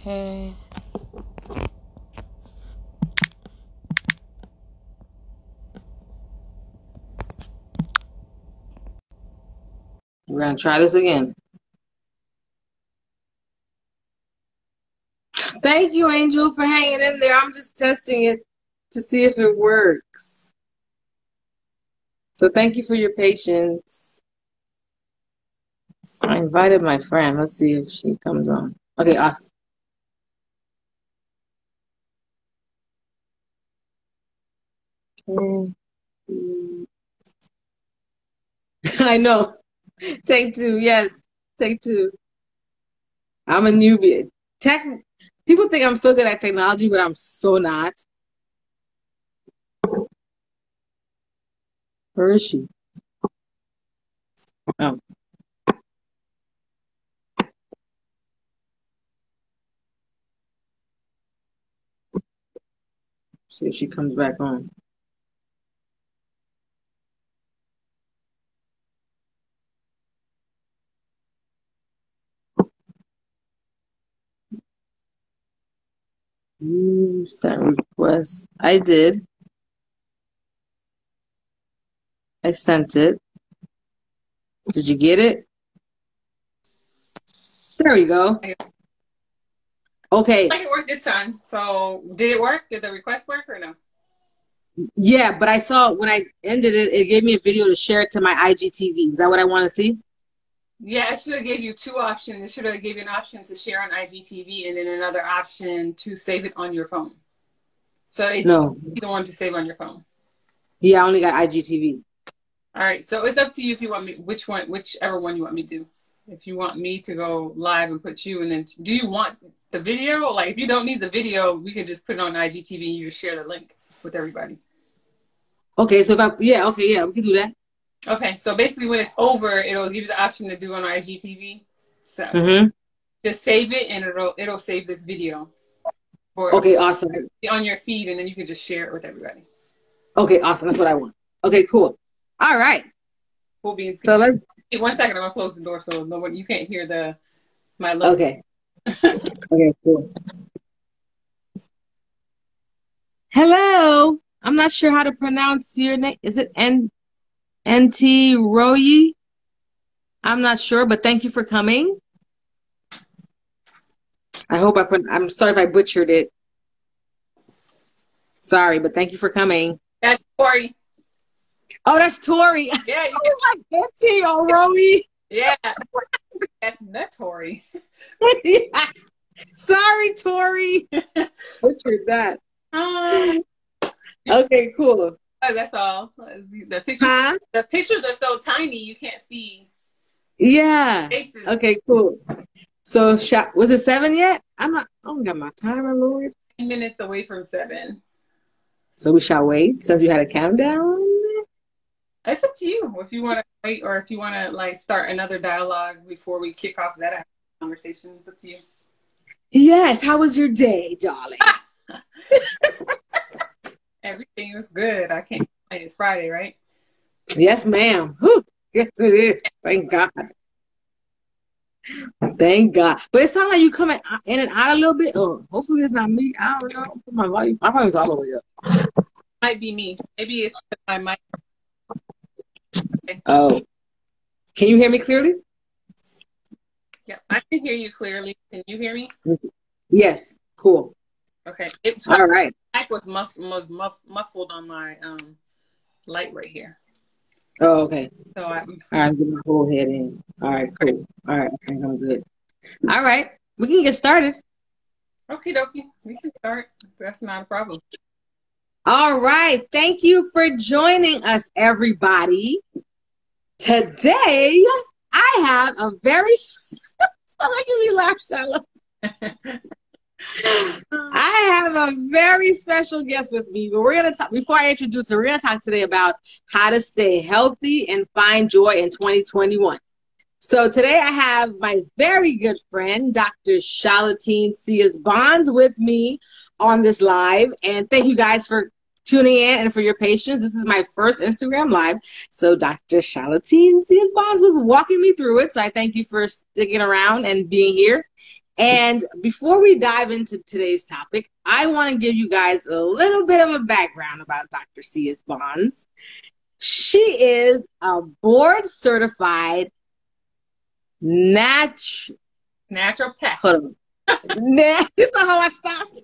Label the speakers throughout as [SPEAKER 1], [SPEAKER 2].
[SPEAKER 1] Okay. We're gonna try this again. Thank you, Angel, for hanging in there. I'm just testing it to see if it works. So thank you for your patience. I invited my friend. Let's see if she comes on. Okay, awesome. Mm. I know. Take two. Yes. Take two. I'm a newbie. Tech people think I'm so good at technology, but I'm so not. Where is she? Oh. See if she comes back on. You sent request. I did. I sent it. Did you get it? There we go. Okay.
[SPEAKER 2] Like it worked this time. So did it work? Did the request work or no?
[SPEAKER 1] Yeah, but I saw when I ended it, it gave me a video to share it to my IGTV. Is that what I want to see?
[SPEAKER 2] Yeah, it should have gave you two options. It should have gave you an option to share on IGTV and then another option to save it on your phone. So it,
[SPEAKER 1] No.
[SPEAKER 2] you don't want to save on your phone.
[SPEAKER 1] Yeah, I only got IGTV.
[SPEAKER 2] All right, so it's up to you if you want me which one, whichever one you want me to do. If you want me to go live and put you, and then do you want the video? Like, if you don't need the video, we can just put it on IGTV and you just share the link with everybody.
[SPEAKER 1] Okay, so if I yeah, okay, yeah, we can do that.
[SPEAKER 2] Okay, so basically, when it's over, it'll give you the option to do on IGTV. So
[SPEAKER 1] Mm-hmm.
[SPEAKER 2] just save it, and it'll it'll save this video for
[SPEAKER 1] Okay, awesome.
[SPEAKER 2] on your feed, and then you can just share it with everybody.
[SPEAKER 1] Okay, awesome. That's what I want. Okay, cool. All right.
[SPEAKER 2] We'll be in.
[SPEAKER 1] So let's
[SPEAKER 2] Hey, one second, I'm gonna close the door so nobody you can't hear the my look.
[SPEAKER 1] okay. okay, cool. Hello. I'm not sure how to pronounce your name. Is it N N T Royi? I'm not sure, but thank you for coming. I hope I put I'm sorry if I butchered it. Sorry, but thank you for coming.
[SPEAKER 2] That's Tori.
[SPEAKER 1] Oh, that's Tori.
[SPEAKER 2] Yeah, you
[SPEAKER 1] I was like N-T or Royi.
[SPEAKER 2] yeah. That's not Tori.
[SPEAKER 1] Sorry, Tori. Butchered that.
[SPEAKER 2] Um,
[SPEAKER 1] Okay, cool.
[SPEAKER 2] Oh, that's all. The pictures,
[SPEAKER 1] Huh?
[SPEAKER 2] the pictures are so tiny you can't see
[SPEAKER 1] Yeah.
[SPEAKER 2] faces.
[SPEAKER 1] Okay, cool. So, shot was it seven yet? I'm not. I don't got my timer, Lord.
[SPEAKER 2] Ten minutes away from seven.
[SPEAKER 1] So we shall wait since you had a countdown.
[SPEAKER 2] It's up to you if you want to wait or if you want to like start another dialogue before we kick off that conversation. It's up to you.
[SPEAKER 1] Yes. How was your day, darling?
[SPEAKER 2] Everything is good. I can't. complain. It's Friday, right?
[SPEAKER 1] yes, ma'am. Whew. Yes, it is. Thank God. Thank God. But it sounds like you coming in and out a little bit. Oh, hopefully it's not me. I don't know. Put My volume. My volume's all the way up.
[SPEAKER 2] Might be me. Maybe it's I might.
[SPEAKER 1] Oh. Can you hear me clearly?
[SPEAKER 2] Yeah, I can hear you clearly. Can you hear me?
[SPEAKER 1] Yes. Cool.
[SPEAKER 2] Okay. It,
[SPEAKER 1] All right.
[SPEAKER 2] mic was, mus- was muff- muffled on my um light right here.
[SPEAKER 1] Oh, okay.
[SPEAKER 2] So I'm
[SPEAKER 1] All right, get my whole head in. All right, cool. All right, I think I'm good. All right, we can get started.
[SPEAKER 2] okay, dokie. We can start. That's not a problem.
[SPEAKER 1] All right, thank you for joining us, everybody. Today, I have a very stop making me laugh, Shallow. I have a very special guest with me, but we're gonna talk before I introduce her. We're gonna talk today about how to stay healthy and find joy in 2021. So today I have my very good friend, Dr. Shalatine Cias Bonds, with me on this live. And thank you guys for tuning in and for your patience. This is my first Instagram live. So Dr. Shalatine Cias Bonds was walking me through it. So I thank you for sticking around and being here. And before we dive into today's topic, I want to give you guys a little bit of a background about Dr. C.S. Bonds. She is a board certified nat-
[SPEAKER 2] naturopath.
[SPEAKER 1] Hold on. Nat- this is how I stopped.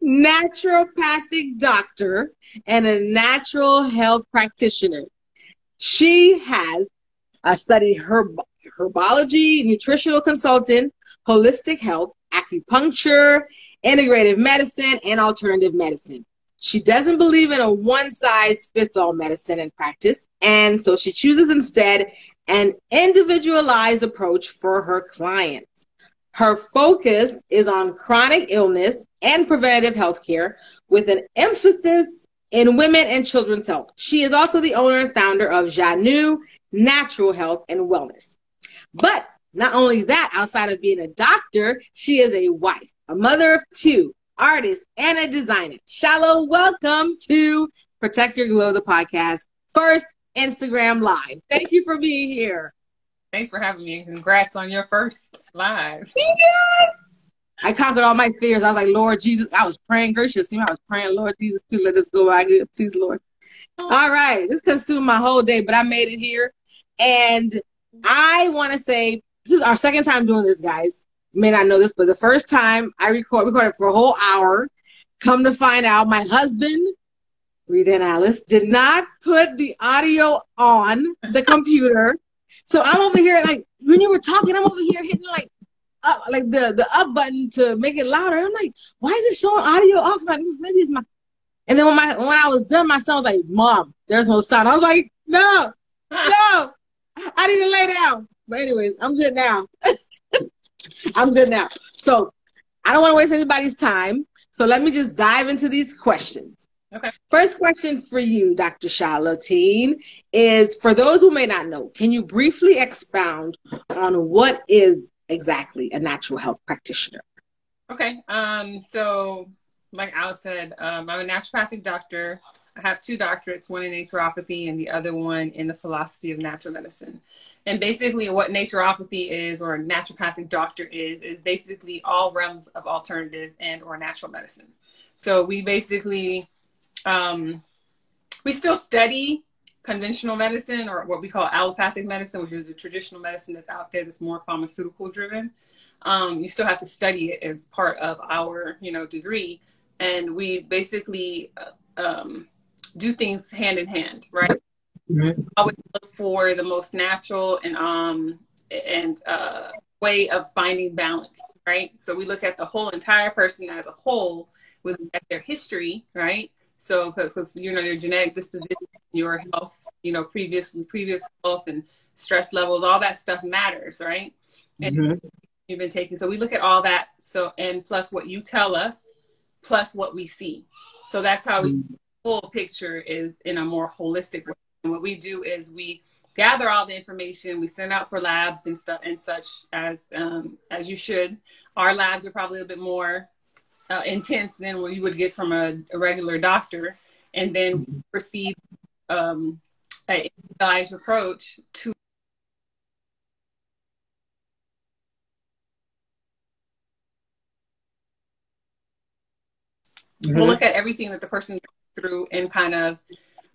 [SPEAKER 1] naturopathic doctor and a natural health practitioner. She has uh, studied herb- herbology, nutritional consultant, holistic health, acupuncture, integrative medicine, and alternative medicine. She doesn't believe in a one size fits all medicine and practice, and so she chooses instead an individualized approach for her clients. Her focus is on chronic illness and preventative health care with an emphasis in women and children's health. She is also the owner and founder of Janu Natural Health and Wellness. But not only that, outside of being a doctor, she is a wife, a mother of two, artist, and a designer. Shallow, welcome to Protect Your Glow, the podcast. First Instagram Live. Thank you for being here.
[SPEAKER 2] Thanks for having me. And congrats on your first live.
[SPEAKER 1] Yes. I conquered all my fears. I was like, Lord Jesus, I was praying. Gracious, see. I was praying, Lord Jesus, please let this go by good. Please, Lord. Oh. All right. This consumed my whole day, but I made it here. And I want to say this is our second time doing this, guys. You may not know this, but the first time I record recorded for a whole hour. Come to find out, my husband, breathe in, Alice, did not put the audio on the computer. So I'm over here like when you were talking, I'm over here hitting like up, like the the up button to make it louder. I'm like, why is it showing audio off? I'm like maybe it's my. And then when my when I was done, my son was like, "Mom, there's no sound." I was like, "No, no, I need to lay down." But anyways, I'm good now. I'm good now. So I don't want to waste anybody's time. So let me just dive into these questions.
[SPEAKER 2] Okay.
[SPEAKER 1] First question for you, Dr. Charlotine, is for those who may not know, can you briefly expound on what is exactly a natural health practitioner?
[SPEAKER 2] Okay. Um, so, like Alice said, um, I'm a naturopathic doctor. I have two doctorates, one in naturopathy and the other one in the philosophy of natural medicine. And basically, what naturopathy is, or a naturopathic doctor is, is basically all realms of alternative and or natural medicine. So we basically um, we still study conventional medicine or what we call allopathic medicine, which is the traditional medicine that's out there that's more pharmaceutical driven. Um, you still have to study it as part of our, you know, degree. And we basically uh, um, do things hand in hand, right? Mm-hmm. Always look for the most natural and um and uh, way of finding balance, right? So we look at the whole entire person as a whole. We look at their history, right? So, because you know your genetic disposition, your health, you know, previous previous health and stress levels, all that stuff matters, right? And mm-hmm. you've been taking. So we look at all that. So and plus what you tell us, plus what we see. So that's how we mm-hmm. Full picture is in a more holistic way. And what we do is we gather all the information, we send out for labs and stuff and such as um, as you should. Our labs are probably a bit more uh, intense than what you would get from a, a regular doctor, and then proceed um, a individualized approach to Mm-hmm. We'll look at everything that the person through and kind of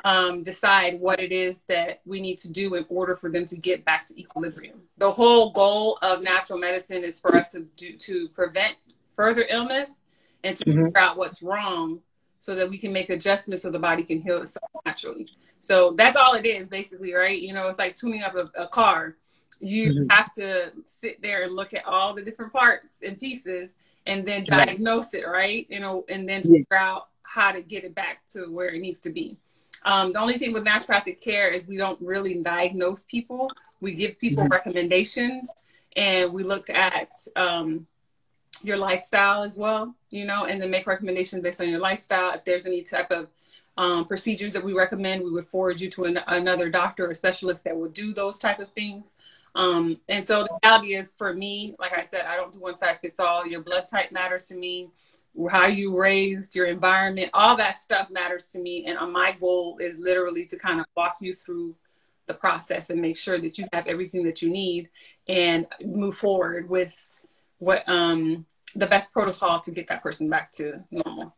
[SPEAKER 2] um, decide what it is that we need to do in order for them to get back to equilibrium. The whole goal of natural medicine is for us to do to prevent further illness and to mm-hmm. figure out what's wrong so that we can make adjustments so the body can heal itself naturally. So that's all it is basically, right? You know, it's like tuning up a, a car. You mm-hmm. have to sit there and look at all the different parts and pieces and then diagnose it, right? You know, and then figure out how to get it back to where it needs to be. Um, the only thing with naturopathic care is we don't really diagnose people. We give people mm-hmm. recommendations and we look at um, your lifestyle as well, you know, and then make recommendations based on your lifestyle. If there's any type of um, procedures that we recommend, we would forward you to an, another doctor or specialist that would do those type of things. Um, and so the reality is for me, like I said, I don't do one size fits all. Your blood type matters to me, how you raised, your environment, all that stuff matters to me. And uh, my goal is literally to kind of walk you through the process and make sure that you have everything that you need and move forward with what um the best protocol to get that person back to normal.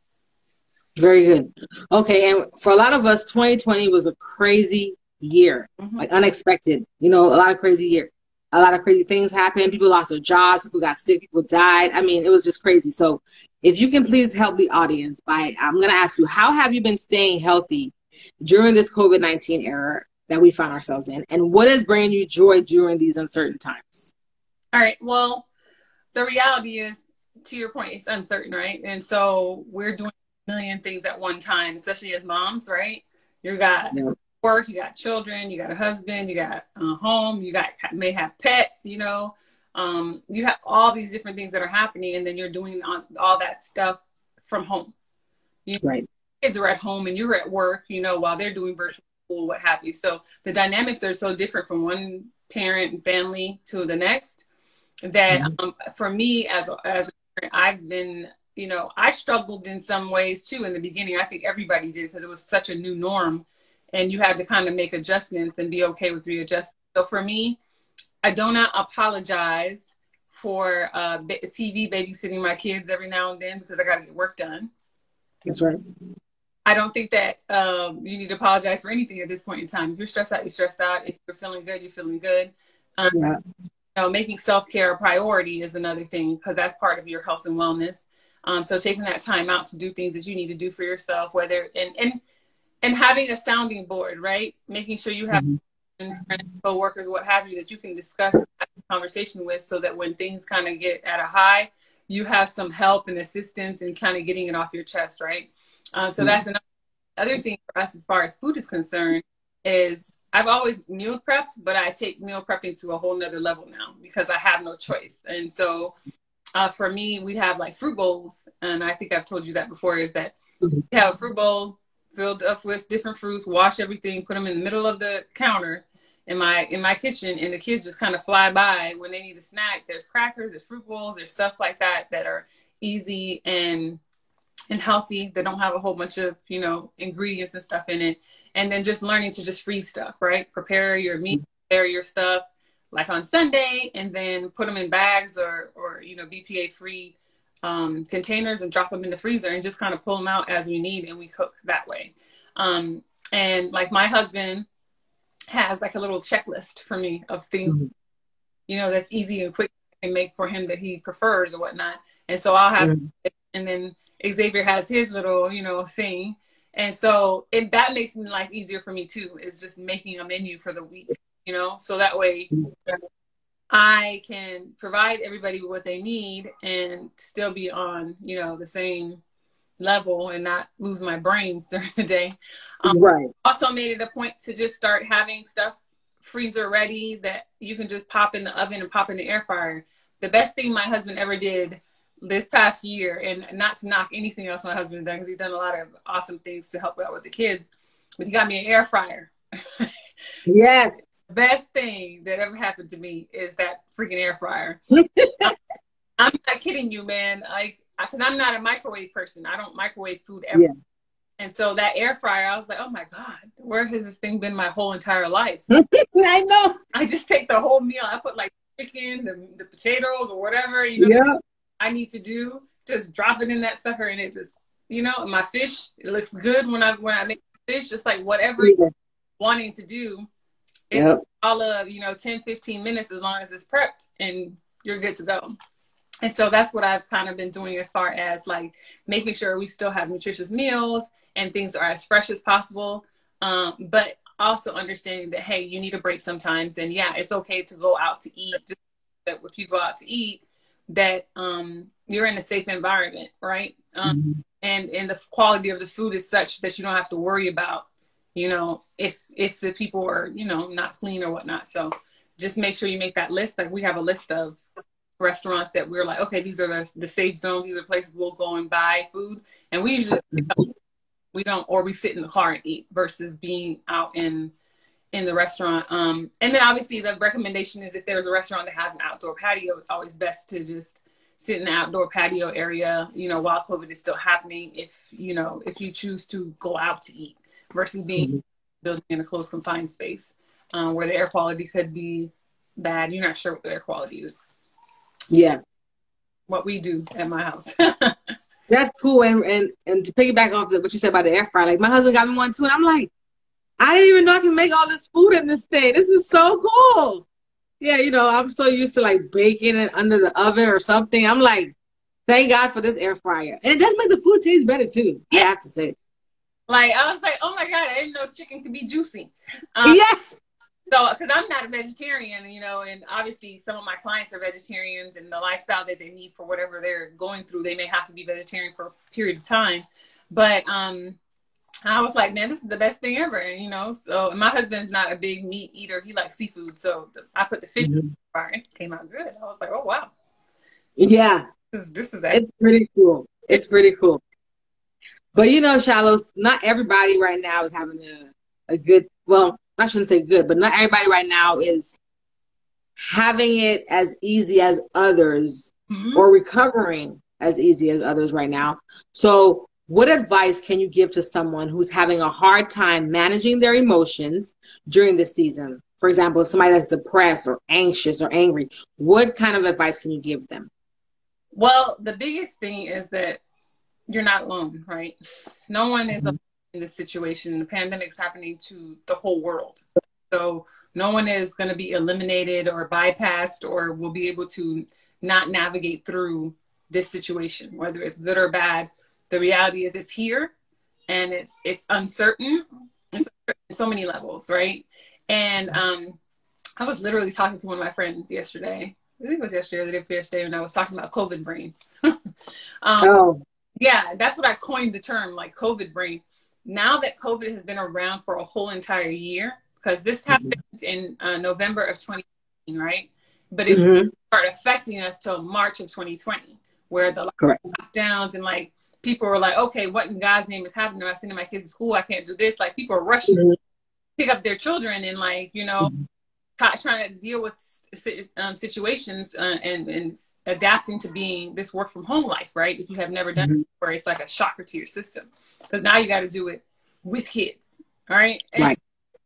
[SPEAKER 1] Very good. Okay, and for a lot of us, 2020 was a crazy year, mm-hmm. like unexpected. You know, a lot of crazy year. A lot of crazy things happened. People lost their jobs. People got sick. People died. I mean, it was just crazy. So, if you can please help the audience by, I'm going to ask you, how have you been staying healthy during this COVID 19 era that we find ourselves in? And what is bringing you joy during these uncertain times?
[SPEAKER 2] All right. Well, the reality is, to your point, it's uncertain, right? And so we're doing a million things at one time, especially as moms, right? You got yeah. work, you got children, you got a husband, you got a home, you got may have pets, you know. Um, you have all these different things that are happening, and then you're doing all that stuff from home.
[SPEAKER 1] You know, right.
[SPEAKER 2] Kids are at home, and you're at work, you know, while they're doing virtual school, what have you. So the dynamics are so different from one parent and family to the next that mm-hmm. um, for me as as I've been you know I struggled in some ways too in the beginning. I think everybody did because it was such a new norm, and you had to kind of make adjustments and be okay with readjusting. So for me, I do not apologize for uh, TV babysitting my kids every now and then because I got to get work done.
[SPEAKER 1] That's right.
[SPEAKER 2] I don't think that um, you need to apologize for anything at this point in time. If you're stressed out, you're stressed out. If you're feeling good, you're feeling good. Um, yeah know, making self care a priority is another thing because that's part of your health and wellness. Um, so taking that time out to do things that you need to do for yourself, whether and and and having a sounding board, right? Making sure you have mm-hmm. Friends, co-workers, what have you, that you can discuss conversation with, so that when things kind of get at a high, you have some help and assistance and kind of getting it off your chest, right? Uh, so mm-hmm. that's another other thing for us as far as food is concerned is I've always meal prepped, but I take meal prepping to a whole nother level now because I have no choice. And so uh, for me, we have like fruit bowls. And I think I've told you that before is that mm-hmm. we have a fruit bowl filled up with different fruits, wash everything, put them in the middle of the counter in my in my kitchen and the kids just kind of fly by when they need a snack. There's crackers, there's fruit bowls, there's stuff like that that are easy and and healthy that don't have a whole bunch of, you know, ingredients and stuff in it and then just learning to just freeze stuff, right? Prepare your meat, prepare your stuff like on Sunday, and then put them in bags or or you know BPA free um, containers and drop them in the freezer and just kind of pull them out as we need, and we cook that way. Um, and like my husband has like a little checklist for me of things, mm-hmm. you know, that's easy and quick and make for him that he prefers or whatnot. And so I'll have, mm-hmm. and then Xavier has his little, you know, thing and so it, that makes life easier for me too, is just making a menu for the week, you know, so that way I can provide everybody with what they need and still be on, you know, the same level and not lose my brains during the day.
[SPEAKER 1] Um, right.
[SPEAKER 2] Also made it a point to just start having stuff freezer ready that you can just pop in the oven and pop in the air fryer. The best thing my husband ever did this past year, and not to knock anything else my husband done because he's done a lot of awesome things to help out with the kids, but he got me an air fryer.
[SPEAKER 1] yes.
[SPEAKER 2] Best thing that ever happened to me is that freaking air fryer. I'm not kidding you, man. Like, because I'm not a microwave person. I don't microwave food ever. Yeah. And so that air fryer, I was like, oh my God, where has this thing been my whole entire life?
[SPEAKER 1] I know.
[SPEAKER 2] I just take the whole meal. I put like chicken, the, the potatoes, or whatever. You know, yeah. I need to do, just drop it in that sucker and it just, you know, my fish, it looks good when I when I make fish, just like whatever yeah. wanting to do. Yep. all of, you know, 10, 15 minutes as long as it's prepped and you're good to go. And so that's what I've kind of been doing as far as like making sure we still have nutritious meals and things are as fresh as possible. Um, but also understanding that, hey, you need a break sometimes. And yeah, it's okay to go out to eat. Just that if you go out to eat, that um, you're in a safe environment, right? Um, mm-hmm. And and the quality of the food is such that you don't have to worry about, you know, if if the people are you know not clean or whatnot. So just make sure you make that list. Like we have a list of restaurants that we're like, okay, these are the, the safe zones. These are places we'll go and buy food, and we usually we don't, or we sit in the car and eat versus being out in in the restaurant. Um, and then obviously the recommendation is if there's a restaurant that has an outdoor patio, it's always best to just sit in the outdoor patio area, you know, while COVID is still happening. If, you know, if you choose to go out to eat versus being mm-hmm. building in a closed confined space. um, where the air quality could be bad. You're not sure what the air quality is.
[SPEAKER 1] Yeah.
[SPEAKER 2] What we do at my house.
[SPEAKER 1] That's cool. And and and to piggyback off the, what you said about the air fryer, like my husband got me one too, and I'm like, I didn't even know I can make all this food in this thing. This is so cool. Yeah, you know, I'm so used to like baking it under the oven or something. I'm like, thank God for this air fryer. And it does make the food taste better too. Yeah. I have to say.
[SPEAKER 2] Like I was like, oh my God, I didn't know chicken could be juicy. Um,
[SPEAKER 1] yes.
[SPEAKER 2] So, because I'm not a vegetarian, you know, and obviously some of my clients are vegetarians, and the lifestyle that they need for whatever they're going through, they may have to be vegetarian for a period of time. But um, I was like, man, this is the best thing ever, you know. So my husband's not a big meat eater; he likes seafood. So the, I put the fish mm-hmm. in the fire, and it came out good. I was like, oh wow.
[SPEAKER 1] Yeah,
[SPEAKER 2] this, this is
[SPEAKER 1] it's pretty cool. It's pretty cool. But you know, Shallows, not everybody right now is having a, a good. Well, I shouldn't say good, but not everybody right now is having it as easy as others mm-hmm. or recovering as easy as others right now. So what advice can you give to someone who's having a hard time managing their emotions during this season? For example, if somebody that's depressed or anxious or angry, what kind of advice can you give them?
[SPEAKER 2] Well, the biggest thing is that you're not alone, right? No one is mm-hmm. In this situation. The pandemic's happening to the whole world. So no one is going to be eliminated or bypassed or will be able to not navigate through this situation, whether it's good or bad the reality is it's here and it's it's uncertain it's so many levels right and um i was literally talking to one of my friends yesterday i think it was yesterday the day before yesterday and i was talking about covid brain um, oh. yeah that's what i coined the term like covid brain now that covid has been around for a whole entire year because this mm-hmm. happened in uh, november of 2019 right but it mm-hmm. started affecting us till march of 2020 where the Correct. lockdowns and like people were like, okay, what in God's name is happening? I'm sending my kids to school. I can't do this. Like people are rushing mm-hmm. to pick up their children and like, you know, mm-hmm. trying to deal with um, situations uh, and, and adapting to being this work from home life, right? If you have never done mm-hmm. it before, it's like a shocker to your system because now you got to do it with kids. All right. And, right.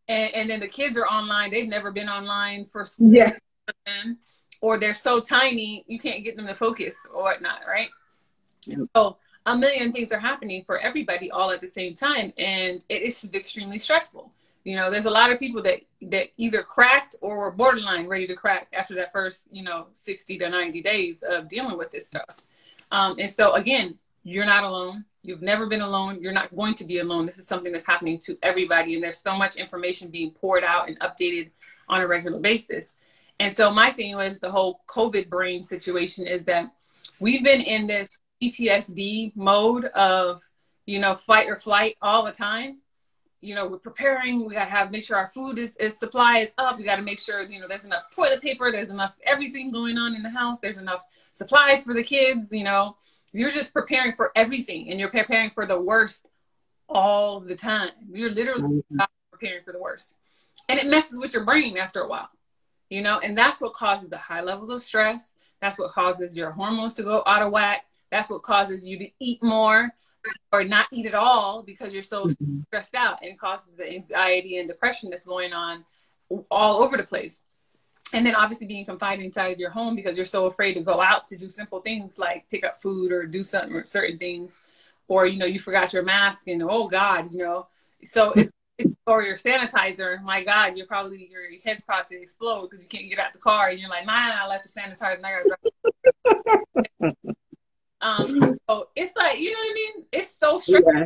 [SPEAKER 2] And, and then the kids are online. They've never been online for school.
[SPEAKER 1] Yeah.
[SPEAKER 2] Or they're so tiny, you can't get them to focus or whatnot. Right. Yep. So a million things are happening for everybody all at the same time and it is extremely stressful you know there's a lot of people that that either cracked or were borderline ready to crack after that first you know 60 to 90 days of dealing with this stuff um, and so again you're not alone you've never been alone you're not going to be alone this is something that's happening to everybody and there's so much information being poured out and updated on a regular basis and so my thing with the whole covid brain situation is that we've been in this PTSD mode of, you know, fight or flight all the time. You know, we're preparing, we gotta have make sure our food is, is supply is up. We gotta make sure, you know, there's enough toilet paper, there's enough everything going on in the house, there's enough supplies for the kids, you know. You're just preparing for everything and you're preparing for the worst all the time. You're literally mm-hmm. preparing for the worst. And it messes with your brain after a while. You know, and that's what causes the high levels of stress. That's what causes your hormones to go out of whack that's what causes you to eat more or not eat at all because you're so mm-hmm. stressed out and causes the anxiety and depression that's going on all over the place. And then obviously being confined inside of your home because you're so afraid to go out to do simple things like pick up food or do something or certain things. Or, you know, you forgot your mask and oh God, you know. So it's, it's or your sanitizer, my God, you're probably your head's probably to explode because you can't get out the car and you're like, man, I left the sanitizer and I gotta Um, so it's like, you know what I mean? It's so stressful. Yeah.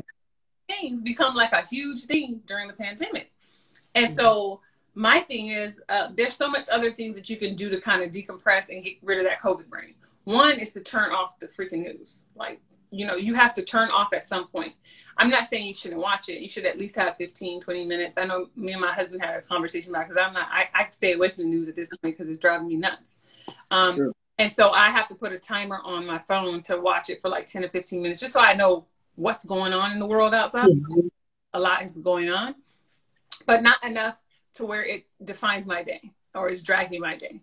[SPEAKER 2] Things become like a huge thing during the pandemic. And so my thing is, uh, there's so much other things that you can do to kind of decompress and get rid of that COVID brain. One is to turn off the freaking news. Like, you know, you have to turn off at some point. I'm not saying you shouldn't watch it. You should at least have 15, 20 minutes. I know me and my husband had a conversation about because I'm not, I, I stay away from the news at this point because it's driving me nuts. Um, sure. And so I have to put a timer on my phone to watch it for like 10 or 15 minutes, just so I know what's going on in the world outside. Mm-hmm. A lot is going on, but not enough to where it defines my day or is dragging my day.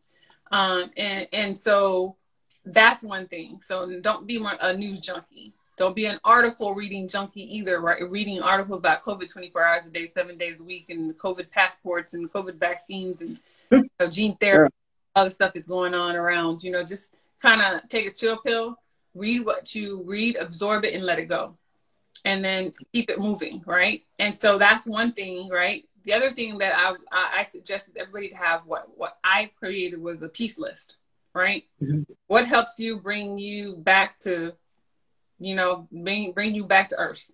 [SPEAKER 2] Um, and, and so that's one thing. So don't be a news junkie. Don't be an article reading junkie either, right? Reading articles about COVID 24 hours a day, seven days a week, and COVID passports and COVID vaccines and you know, gene therapy, all the stuff that's going on around. You know, just kind of take a chill pill, read what you read, absorb it, and let it go. And then keep it moving, right? And so that's one thing, right? The other thing that I, I, I suggested everybody to have what, what I created was a peace list, right? Mm-hmm. What helps you bring you back to you know, bring bring you back to earth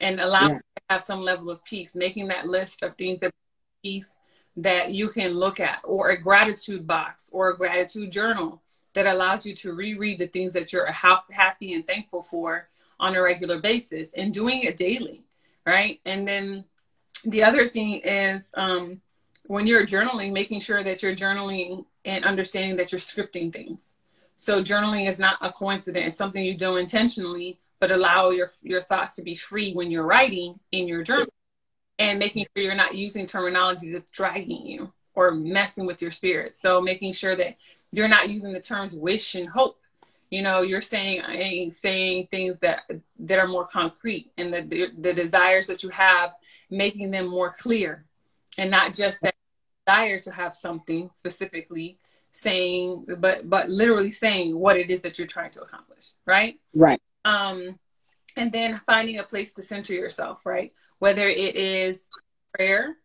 [SPEAKER 2] and allow yeah. you to have some level of peace, making that list of things that peace that you can look at, or a gratitude box or a gratitude journal that allows you to reread the things that you're ha- happy and thankful for on a regular basis and doing it daily, right? And then the other thing is um, when you're journaling, making sure that you're journaling and understanding that you're scripting things. So journaling is not a coincidence. It's something you do intentionally, but allow your, your thoughts to be free when you're writing in your journal and making sure you're not using terminology that's dragging you or messing with your spirit. So making sure that you're not using the terms wish and hope. You know, you're saying saying things that that are more concrete and the, the, the desires that you have, making them more clear, and not just that desire to have something specifically, saying but but literally saying what it is that you're trying to accomplish right?
[SPEAKER 1] Right.
[SPEAKER 2] Um and then finding a place to center yourself right? Whether it is prayer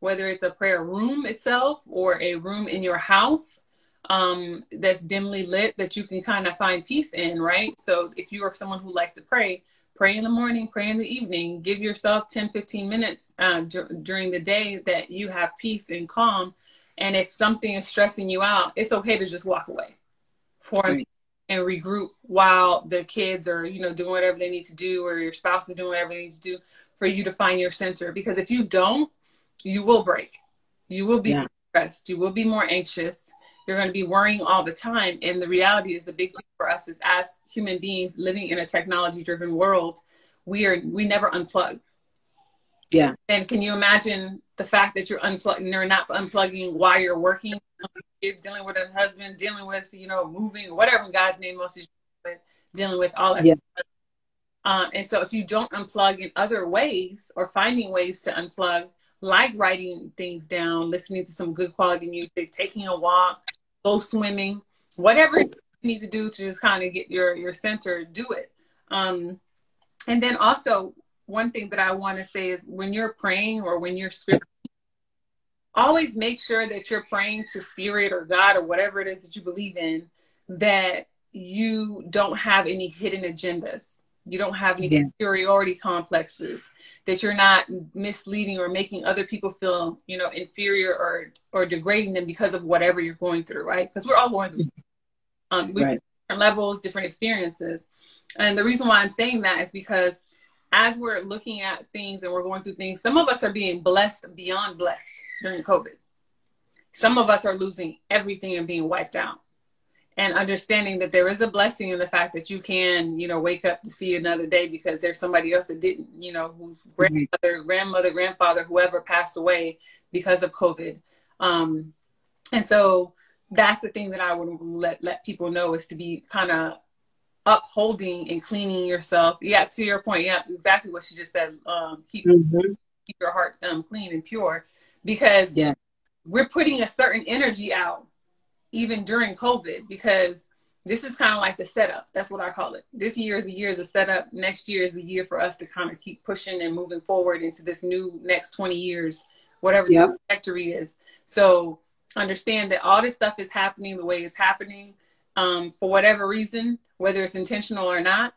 [SPEAKER 2] whether it's a prayer room itself or a room in your house um that's dimly lit that you can kind of find peace in right? So if you are someone who likes to pray pray in the morning pray in the evening give yourself 10 15 minutes uh, d- during the day that you have peace and calm and if something is stressing you out, it's okay to just walk away for right. and regroup while the kids are, you know, doing whatever they need to do or your spouse is doing whatever they need to do for you to find your center. Because if you don't, you will break. You will be yeah. stressed. You will be more anxious. You're going to be worrying all the time. And the reality is the big thing for us is as human beings living in a technology driven world, we are we never unplug.
[SPEAKER 1] Yeah.
[SPEAKER 2] And can you imagine the fact that you're unplugging, you're not unplugging while you're working, dealing with a husband, dealing with, you know, moving, whatever God's name most is dealing with all that. Yeah. Um, and so if you don't unplug in other ways or finding ways to unplug, like writing things down, listening to some good quality music, taking a walk, go swimming, whatever you need to do to just kind of get your, your center, do it. Um, and then also one thing that I want to say is when you're praying or when you're scripting, always make sure that you're praying to spirit or God or whatever it is that you believe in, that you don't have any hidden agendas. You don't have any yeah. superiority complexes, that you're not misleading or making other people feel, you know, inferior or or degrading them because of whatever you're going through, right? Because we're all going through um, right. different levels, different experiences. And the reason why I'm saying that is because as we're looking at things and we're going through things, some of us are being blessed beyond blessed during COVID. Some of us are losing everything and being wiped out. And understanding that there is a blessing in the fact that you can, you know, wake up to see another day because there's somebody else that didn't, you know, whose grandmother, grandmother, grandfather, whoever passed away because of COVID. Um, and so that's the thing that I would let let people know is to be kind of upholding and cleaning yourself. Yeah, to your point, yeah, exactly what she just said. Um, keep mm-hmm. keep your heart um, clean and pure, because yeah. we're putting a certain energy out even during COVID. Because this is kind of like the setup. That's what I call it. This year is the year of the setup. Next year is the year for us to kind of keep pushing and moving forward into this new next twenty years, whatever yep. the trajectory is. So understand that all this stuff is happening the way it's happening um, for whatever reason whether it's intentional or not,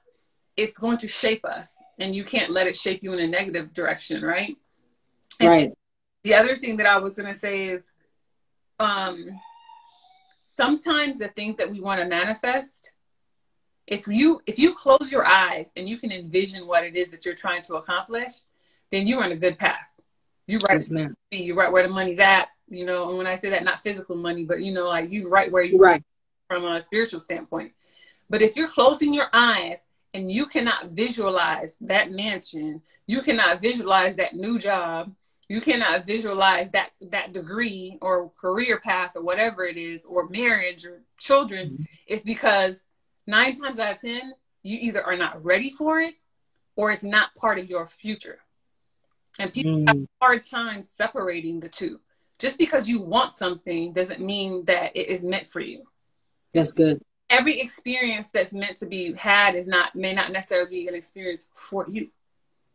[SPEAKER 2] it's going to shape us and you can't let it shape you in a negative direction, right?
[SPEAKER 1] And right.
[SPEAKER 2] The other thing that I was going to say is um, sometimes the things that we want to manifest, if you if you close your eyes and you can envision what it is that you're trying to accomplish, then you're on a good path. You right, yes, you right where the money's at. You know, and when I say that, not physical money, but you know, like you right where you
[SPEAKER 1] right
[SPEAKER 2] from a spiritual standpoint. But if you're closing your eyes and you cannot visualize that mansion, you cannot visualize that new job, you cannot visualize that that degree or career path or whatever it is, or marriage or children, mm-hmm. it's because nine times out of ten, you either are not ready for it or it's not part of your future. And people mm. have a hard time separating the two. Just because you want something doesn't mean that it is meant for you.
[SPEAKER 1] That's good.
[SPEAKER 2] Every experience that's meant to be had is not may not necessarily be an experience for you.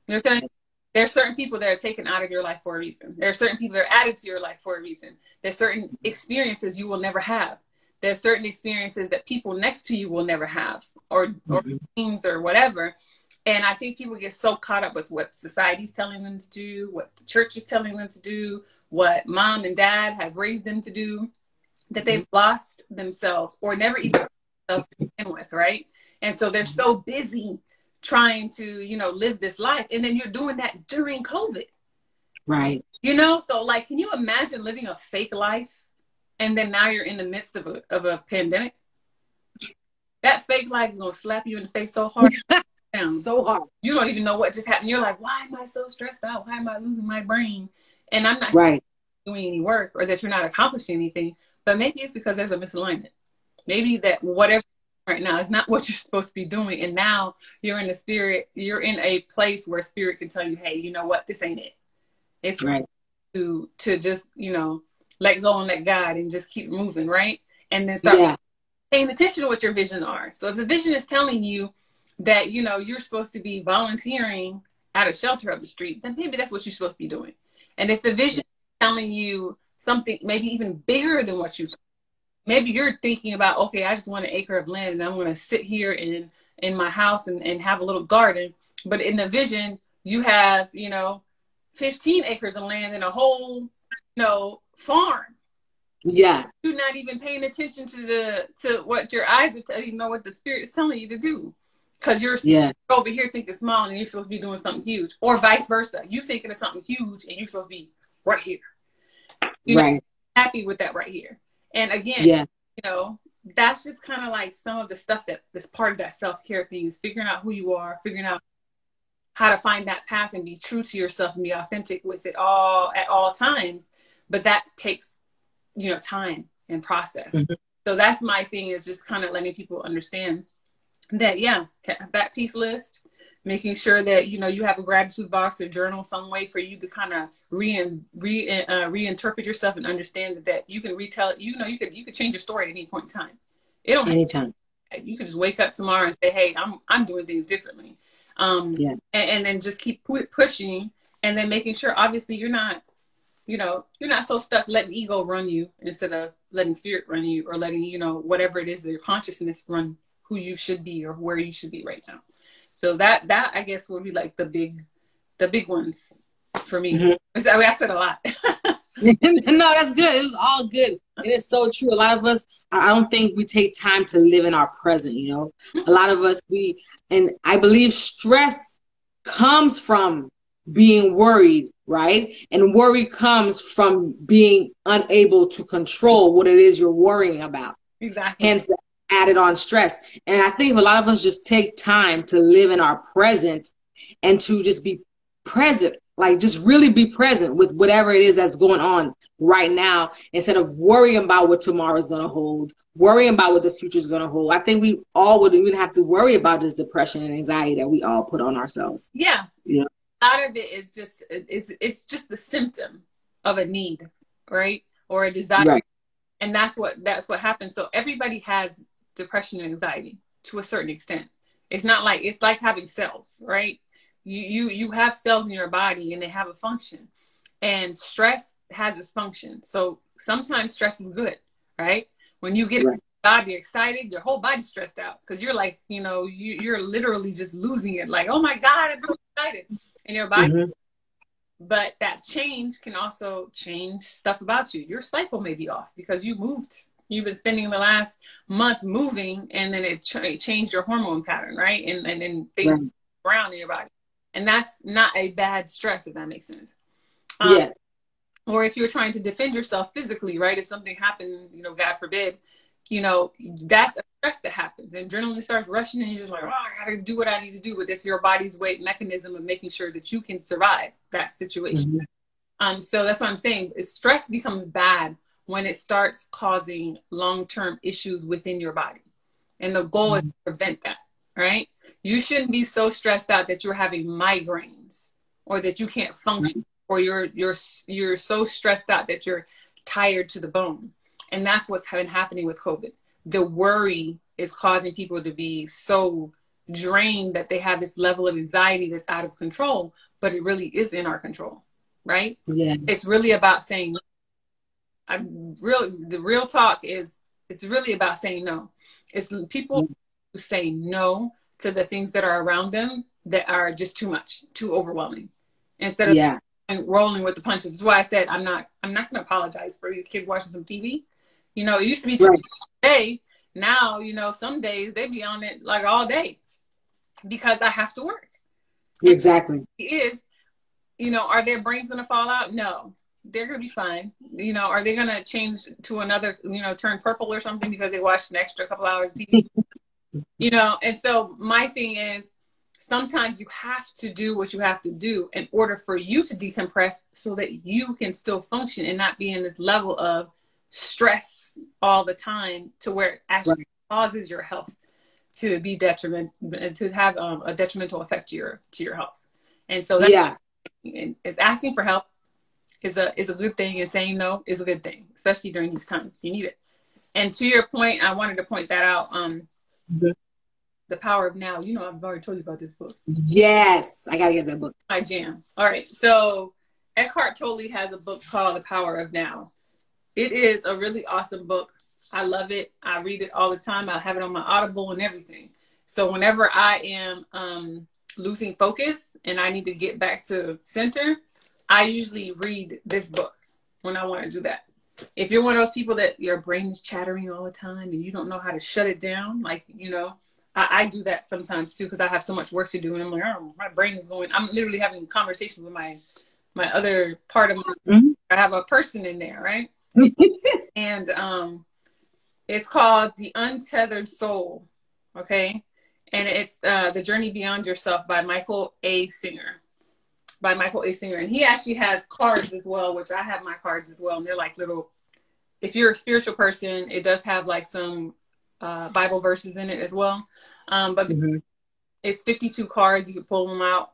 [SPEAKER 2] You understand? There are certain people that are taken out of your life for a reason. There are certain people that are added to your life for a reason. There's certain experiences you will never have. There's certain experiences that people next to you will never have, or mm-hmm. or teams or whatever. And I think people get so caught up with what society's telling them to do, what the church is telling them to do, what mom and dad have raised them to do, that they've mm-hmm. lost themselves or never even themselves to begin with, right? And so they're so busy trying to, you know, live this life. And then you're doing that during COVID.
[SPEAKER 1] Right.
[SPEAKER 2] You know, so like, can you imagine living a fake life and then now you're in the midst of a, of a pandemic? That fake life is going to slap you in the face so hard.
[SPEAKER 1] so hard.
[SPEAKER 2] You don't even know what just happened. You're like, why am I so stressed out? Why am I losing my brain? And I'm not
[SPEAKER 1] right.
[SPEAKER 2] doing any work or that you're not accomplishing anything, but maybe it's because there's a misalignment. Maybe that whatever right now It's not what you're supposed to be doing. And now you're in the spirit, you're in a place where spirit can tell you, hey, you know what, this ain't it. It's
[SPEAKER 1] right.
[SPEAKER 2] to to just, you know, let go and let God and just keep moving, right? And then start yeah. paying attention to what your vision are. So if the vision is telling you that, you know, you're supposed to be volunteering at a shelter up the street, then maybe that's what you're supposed to be doing. And if the vision is telling you something maybe even bigger than what you maybe you're thinking about, okay, I just want an acre of land and I'm gonna sit here in in my house and, and have a little garden. But in the vision, you have, you know, 15 acres of land and a whole, you know, farm.
[SPEAKER 1] Yeah.
[SPEAKER 2] You're not even paying attention to the to what your eyes are telling you know what the spirit is telling you to do. Cause you're
[SPEAKER 1] yeah.
[SPEAKER 2] over here thinking small and you're supposed to be doing something huge. Or vice versa. You thinking of something huge and you're supposed to be right here. You
[SPEAKER 1] right.
[SPEAKER 2] Know, happy with that right here. And again,
[SPEAKER 1] yeah.
[SPEAKER 2] you know, that's just kind of like some of the stuff that that's part of that self care thing is figuring out who you are, figuring out how to find that path and be true to yourself and be authentic with it all at all times. But that takes, you know, time and process. Mm-hmm. So that's my thing is just kind of letting people understand that, yeah, that peace list, making sure that you know you have a gratitude box or journal some way for you to kind of re, re uh, reinterpret yourself and understand that, that you can retell you know you could you could change your story at any point in time. It don't
[SPEAKER 1] anytime.
[SPEAKER 2] You could just wake up tomorrow and say hey i'm i'm doing things differently. Um
[SPEAKER 1] yeah.
[SPEAKER 2] and, and then just keep pushing and then making sure obviously you're not you know you're not so stuck letting ego run you instead of letting spirit run you or letting you know whatever it is that your consciousness run who you should be or where you should be right now so that that I guess would be like the big the big ones for me. Mm-hmm. I, mean, I said a lot.
[SPEAKER 1] no, that's good. It's all good. It is so true. A lot of us, I don't think we take time to live in our present, you know. Mm-hmm. A lot of us, we, and I believe stress comes from being worried, right? And worry comes from being unable to control what it is you're worrying about.
[SPEAKER 2] Exactly.
[SPEAKER 1] Added on stress. And I think a lot of us just take time to live in our present and to just be present, like just really be present with whatever it is that's going on right now instead of worrying about what tomorrow is going to hold, worrying about what the future is going to hold. I think we all would even have to worry about this depression and anxiety that we all put on ourselves.
[SPEAKER 2] Yeah.
[SPEAKER 1] Yeah.
[SPEAKER 2] A lot of it is just it's it's just the symptom of a need, right? Or a desire. Right. And that's what that's what happens. So everybody has depression and anxiety to a certain extent. It's not like it's like having cells, right? You you you have cells in your body and they have a function. And stress has its function. So sometimes stress is good, right? When you get right. You're excited, your whole body's stressed out because you're like, you know, you, you're literally just losing it. Like, oh my God, I'm so excited in your body. Mm-hmm. But that change can also change stuff about you. Your cycle may be off because you moved you've been spending the last month moving and then it, ch- it changed your hormone pattern right? And and then things right. around in your body. And that's not a bad stress if that makes sense.
[SPEAKER 1] Um, yeah.
[SPEAKER 2] or if you're trying to defend yourself physically right? If something happened you know god forbid you know that's a stress that happens. And adrenaline starts rushing and you're just like oh i gotta do what i need to do. But it's your body's weight mechanism of making sure that you can survive that situation. Mm-hmm. um so that's what i'm saying. Stress becomes bad when it starts causing long term issues within your body. And the goal mm-hmm. is to prevent that, right? You shouldn't be so stressed out that you're having migraines or that you can't function or you're you're you're so stressed out that you're tired to the bone. And that's what's been happening with COVID. The worry is causing people to be so drained that they have this level of anxiety that's out of control, but it really is in our control, right?
[SPEAKER 1] Yeah.
[SPEAKER 2] It's really about saying I real the real talk is it's really about saying no. It's people mm-hmm. who say no to the things that are around them that are just too much, too overwhelming. Instead of yeah. rolling with the punches. That's why I said I'm not I'm not gonna apologize for these kids watching some TV. You know, it used to be right. day. Now, you know, some days they be on it like all day because I have to work.
[SPEAKER 1] Exactly.
[SPEAKER 2] Is, you know, are their brains gonna fall out? No they're gonna be fine. You know, are they gonna change to another, you know, turn purple or something because they watched an extra couple hours TV? you know, and so my thing is sometimes you have to do what you have to do in order for you to decompress so that you can still function and not be in this level of stress all the time to where it actually right. causes your health to be detriment to have um, a detrimental effect to your to your health. And so that yeah. is asking for help is a is a good thing, and saying no is a good thing, especially during these times. You need it. And to your point, I wanted to point that out. Um, mm-hmm. the power of now. You know, I've already told you about this book.
[SPEAKER 1] Yes, I gotta get that book.
[SPEAKER 2] My jam. All right, so Eckhart Tolle has a book called The Power of Now. It is a really awesome book. I love it. I read it all the time. I have it on my Audible and everything. So whenever I am um, losing focus and I need to get back to center, I usually read this book when I want to do that. If you're one of those people that your brain is chattering all the time and you don't know how to shut it down, like, you know, I, I do that sometimes too because I have so much work to do and I'm like, oh, my brain is going. I'm literally having conversations with my my other part of me. Mm-hmm. I have a person in there, right? and um, it's called The Untethered Soul, okay? And it's uh, The Journey Beyond Yourself by Michael A. Singer by Michael A. Singer. And he actually has cards as well, which I have my cards as well. And they're like little, if you're a spiritual person, it does have like some uh, Bible verses in it as well. Um, but mm-hmm. it's 52 cards. You can pull them out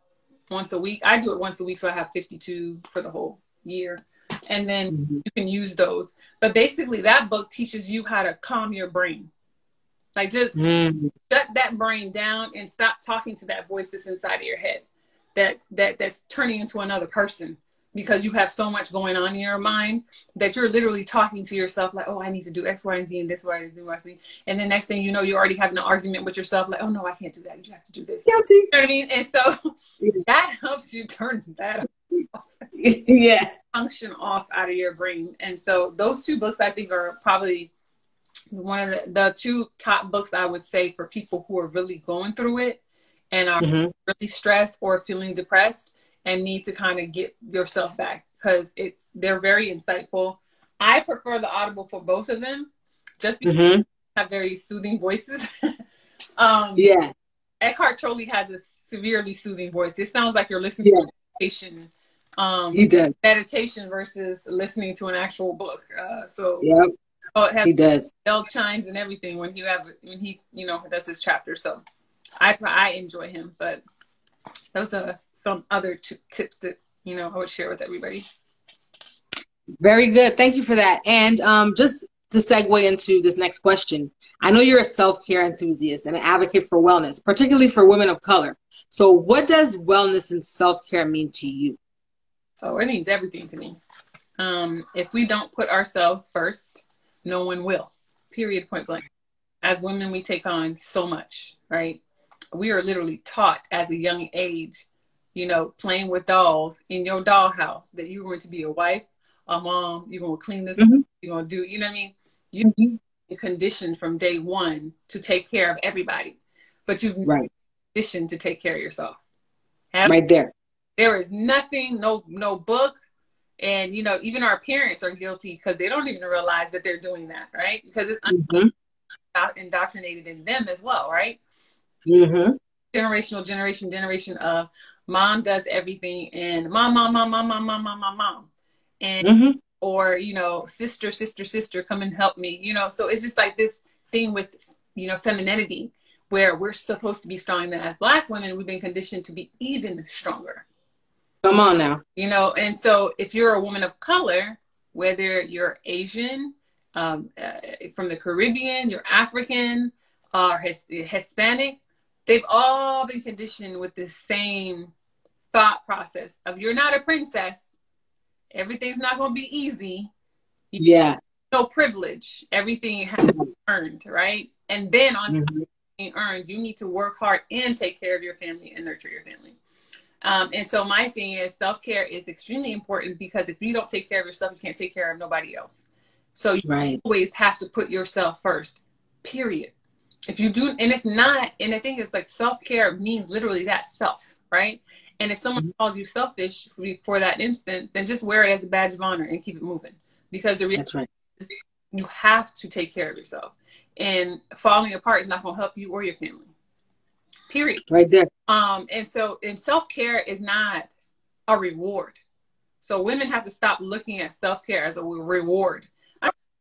[SPEAKER 2] once a week. I do it once a week, so I have 52 for the whole year. And then mm-hmm. you can use those. But basically, that book teaches you how to calm your brain. Like just mm. shut that brain down and stop talking to that voice that's inside of your head that that that's turning into another person because you have so much going on in your mind that you're literally talking to yourself like, oh, I need to do X, Y, and Z and this, Y, and Z, Y, Z. And then next thing you know, you're already having an argument with yourself like, oh, no, I can't do that. You have to do this.
[SPEAKER 1] Guilty. You
[SPEAKER 2] know what I mean? And so that helps you turn that
[SPEAKER 1] off. yeah.
[SPEAKER 2] Function off out of your brain. And so those two books I think are probably one of the, the two top books I would say for people who are really going through it and are mm-hmm. really stressed or feeling depressed and need to kind of get yourself back because it's they're very insightful. I prefer the Audible for both of them, just because mm-hmm. they have very soothing voices. um,
[SPEAKER 1] yeah,
[SPEAKER 2] Eckhart Tolle has a severely soothing voice. It sounds like you're listening yeah. to meditation. Um,
[SPEAKER 1] he does
[SPEAKER 2] meditation versus listening to an actual book. Uh, so
[SPEAKER 1] yep.
[SPEAKER 2] Oh, it has
[SPEAKER 1] he does
[SPEAKER 2] bell chimes and everything when you have when he you know does his chapter. So I I enjoy him, but those are some other t- tips that you know I would share with everybody.
[SPEAKER 1] Very good. Thank you for that. And um, just to segue into this next question, I know you're a self care enthusiast and an advocate for wellness, particularly for women of color. So, what does wellness and self care mean to you?
[SPEAKER 2] Oh, it means everything to me. Um, if we don't put ourselves first, no one will. Period. Point blank. As women, we take on so much, right? We are literally taught as a young age, you know, playing with dolls in your dollhouse that you're going to be a wife, a mom, you're going to clean this, mm-hmm. you're going to do, you know what I mean? You mm-hmm. conditioned from day one to take care of everybody, but you've right. conditioned to take care of yourself.
[SPEAKER 1] Have right there.
[SPEAKER 2] There is nothing, no, no book. And, you know, even our parents are guilty because they don't even realize that they're doing that, right? Because it's mm-hmm. indoctrinated in them as well, right?
[SPEAKER 1] Mm-hmm.
[SPEAKER 2] Generational, generation, generation of mom does everything and mom, mom, mom, mom, mom, mom, mom, mom, mom. And mm-hmm. or, you know, sister, sister, sister, come and help me. You know, so it's just like this thing with, you know, femininity where we're supposed to be strong. And as Black women, we've been conditioned to be even stronger.
[SPEAKER 1] Come on now.
[SPEAKER 2] You know, and so if you're a woman of color, whether you're Asian, um, uh, from the Caribbean, you're African, or his, Hispanic, they've all been conditioned with the same thought process of you're not a princess. Everything's not going to be easy.
[SPEAKER 1] You yeah.
[SPEAKER 2] No privilege. Everything has to be earned, right? And then on mm-hmm. being earned, you need to work hard and take care of your family and nurture your family. Um, and so my thing is self care is extremely important because if you don't take care of yourself, you can't take care of nobody else. So you right. always have to put yourself first. Period. If you do, and it's not, and I think it's like self care means literally that self, right? And if someone calls you selfish for that instance, then just wear it as a badge of honor and keep it moving. Because the reason right. is you have to take care of yourself. And falling apart is not going to help you or your family. Period.
[SPEAKER 1] Right there.
[SPEAKER 2] Um, and so, and self care is not a reward. So women have to stop looking at self care as a reward.